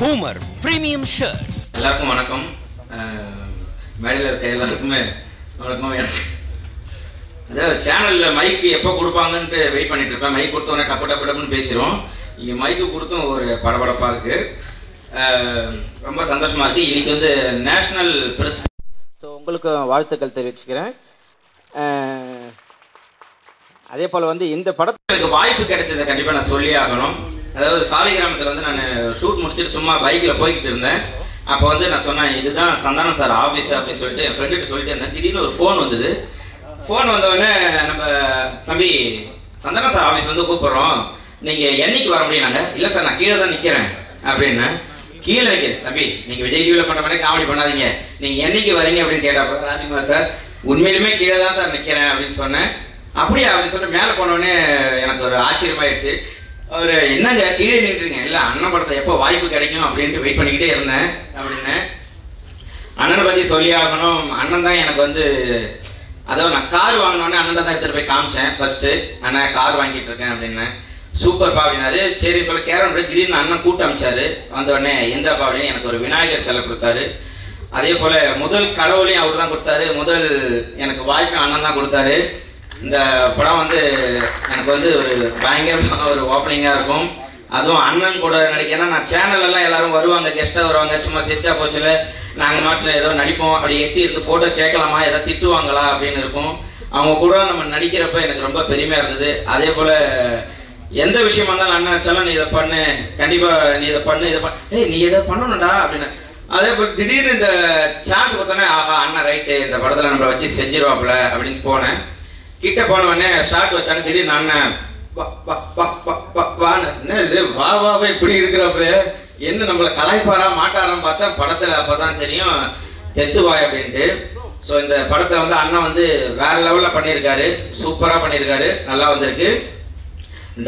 Homer premium shirts எல்லாருக்கும் வணக்கம். மேடையில் இருக்க எல்லாருக்குமே வணக்கம். அதாவது சேனலில் மைக்கு எப்போ கொடுப்பாங்கன்ட்டு வெயிட் பண்ணிட்டு இருப்பேன். மைக் கொடுத்தோன்னே டப்பு டப்பு டப்புன்னு பேசிடுவோம். இங்கே மைக்கு கொடுத்தும் ஒரு படபடப்பாக இருக்குது ரொம்ப சந்தோஷமாக இருக்குது இன்னைக்கு வந்து நேஷ்னல் பிரஸ் ஸோ உங்களுக்கு வாழ்த்துக்கள் தெரிவிச்சுக்கிறேன். அதே போல் வந்து இந்த படத்தில் எனக்கு வாய்ப்பு கிடைச்சதை கண்டிப்பாக நான் சொல்லி ஆகணும். அதாவது சாலிகிராமத்தில் வந்து நான் ஷூட் முடிச்சுட்டு சும்மா பைக்கில் போய்கிட்டு இருந்தேன். அப்போ வந்து நான் சொன்னேன் இதுதான் சந்தானம் சார் ஆஃபீஸ் அப்படின்னு சொல்லிட்டு. என் ஃப்ரெண்டுகிட்ட சொல்லிட்டு இருந்தேன். திடீர்னு ஒரு ஃபோன் வந்தது. ஃபோன் வந்தவொடனே நம்ம தம்பி சந்தானம் சார் ஆஃபீஸ் வந்து கூப்பிட்றோம். நீங்கள் என்னைக்கு வர முடியும்னாங்க இல்லை சார் நான் கீழே தான் நிற்கிறேன் அப்படின்னு கீழே வைக்க தம்பி நீங்கள் விஜய் டிவியில் பண்ணுற மாதிரி காமெடி பண்ணாதீங்க. நீங்கள் என்னைக்கு வரீங்க? அப்படின்னு கேட்டால் ராஜ்குமார் சார் உண்மையிலுமே கீழே தான் சார் நிற்கிறேன் அப்படின்னு சொன்னேன். அப்படியே? அப்படின்னு சொல்லிட்டு மேலே போனோடனே எனக்கு ஒரு ஆச்சரியமாயிடுச்சு. அவர் என்னங்க கீழே நின்றுங்க இல்லை அண்ணன் படத்தை எப்போ வாய்ப்பு கிடைக்கும்? அப்படின்ட்டு வெயிட் பண்ணிக்கிட்டே இருந்தேன் அப்படின்னு. அண்ணனை பற்றி சொல்லி ஆகணும். அண்ணன் தான் எனக்கு வந்து அதாவது நான் கார் வாங்கினோடனே அண்ணன் தான் எடுத்துகிட்டு போய் காமிச்சேன் ஃபர்ஸ்ட்டு அண்ணன் கார் வாங்கிட்டு இருக்கேன் அப்படின்னு. சூப்பர்ப்பா அப்படின்னாரு. சரி சொல்ல கேரன் போய் திடீர்னு அண்ணன் கூட்டமிச்சாரு அமைச்சாரு. எந்த உடனே எந்தப்பா அப்படின்னு எனக்கு ஒரு விநாயகர் சிலை கொடுத்தாரு. அதே போல் முதல் கடவுளையும் அவர் தான் கொடுத்தாரு. முதல் எனக்கு வாய்ப்பு அண்ணன் தான் கொடுத்தாரு. இந்த படம் வந்து எனக்கு வந்து ஒரு பயங்கர ஒரு ஓப்பனிங்காக இருக்கும். அதுவும் அண்ணன் கூட நடிக்க ஏன்னா நான் சேனல் எல்லாம் எல்லாரும் வருவாங்க கெஸ்ட்டாக வருவாங்க சும்மா சிரிச்சா போச்சுல நாங்கள் மாட்டில் ஏதோ நடிப்போம் அப்படி எட்டி இருந்து ஃபோட்டோ கேட்கலாமா ஏதோ திட்டுவாங்களா அப்படின்னு இருக்கும். அவங்க கூட நம்ம நடிக்கிறப்ப எனக்கு ரொம்ப பெருமையாக இருந்தது. அதே போல் எந்த விஷயமா இருந்தாலும் அண்ணன் சொல்ல நீ இதை பண்ணு. கண்டிப்பாக நீ இதை பண்ணு இதை பண்ணு. ஏய் நீ இதை பண்ணணும்டா அப்படின்னு. அதே போல் திடீர்னு இந்த சான்ஸ் கொடுத்தோன்னே ஆஹா அண்ணன் ரைட்டு இந்த படத்தில் நம்மளை வச்சு செஞ்சிருவாப்புல அப்படின்னு போனேன். கிட்ட போன உடனே ஷார்ட் வச்சாங்க திடீர்னு அண்ணன் வா, வா, வா, என்ன இது வா வாவே இப்படி இருக்கிறப்ப என்ன நம்மளை கலாய்ப்பாரா மாட்டாரான்னு பார்த்தா படத்தில் அப்போ தான் தெரியும் தெத்துவாய் அப்படின்ட்டு. ஸோ இந்த படத்தை வந்து அண்ணன் வந்து வேற லெவலில் பண்ணியிருக்காரு. சூப்பராக பண்ணியிருக்காரு. நல்லா வந்திருக்கு.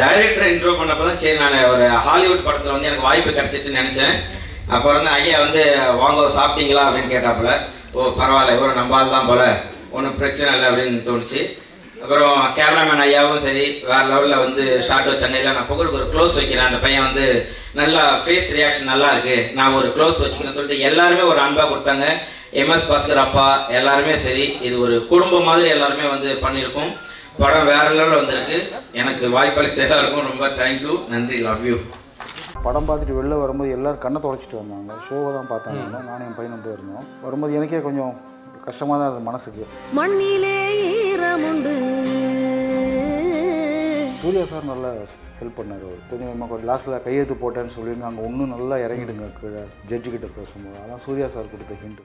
டைரக்டர் இன்ட்ரோ பண்ணப்போ தான் சரி நான் ஒரு ஹாலிவுட் படத்தில் வந்து எனக்கு வாய்ப்பு கிடச்சிச்சுன்னு நினச்சேன். அப்போ வந்து ஐயா வந்து வாங்க சாப்பிட்டீங்களா? அப்படின்னு கேட்டாப்புல. ஓ பரவாயில்ல ஒரு நம்பால் தான் போல. ஒன்றும் பிரச்சனை இல்லை அப்படின்னு தோணுச்சு. அப்புறம் கேமராமேன் ஐயாவும் சரி வேற லெவலில் வந்து ஷார்ட் வச்சாங்க இல்லை நான் புகழுக்கு ஒரு க்ளோஸ் வைக்கிறேன். அந்த பையன் வந்து நல்லா ஃபேஸ் ரியாக்ஷன் நல்லா இருக்கு. நான் ஒரு க்ளோஸ் வச்சுக்கிறேன்னு சொல்லிட்டு எல்லாருமே ஒரு அன்பாக கொடுத்தாங்க. எம்எஸ் பாஸ்கர் அப்பா எல்லாருமே சரி. இது ஒரு குடும்பம் மாதிரி எல்லாருமே வந்து பண்ணியிருக்கோம். படம் வேற லெவலில் வந்திருக்கு. எனக்கு வாய்ப்பளித்த எல்லாருக்கும் ரொம்ப தேங்க்யூ நன்றி. லவ் யூ படம் பார்த்துட்டு வெளில வரும்போது எல்லோரும் கண்ணை தொடச்சிட்டு வந்தாங்க. ஷோவை தான் பார்த்தாங்க. நானும் என் பையனும் போயிருந்தோம். வரும்போது எனக்கே கொஞ்சம் கஷ்டமாக தான் இருந்தது மனசுக்கு. மண்ணிலே சூர்யா சார் நல்லா ஹெல்ப் பண்ணார். அவர் கொஞ்சம் லாஸ்ட்டில் கையெழுத்து போட்டேன்னு சொல்லியிருந்தாங்க. இன்னும் நல்லா இறங்கிடுங்க கீழே. கிட்ட பேசும்போது. அதான் சூர்யா சார் கொடுத்த ஹிண்ட்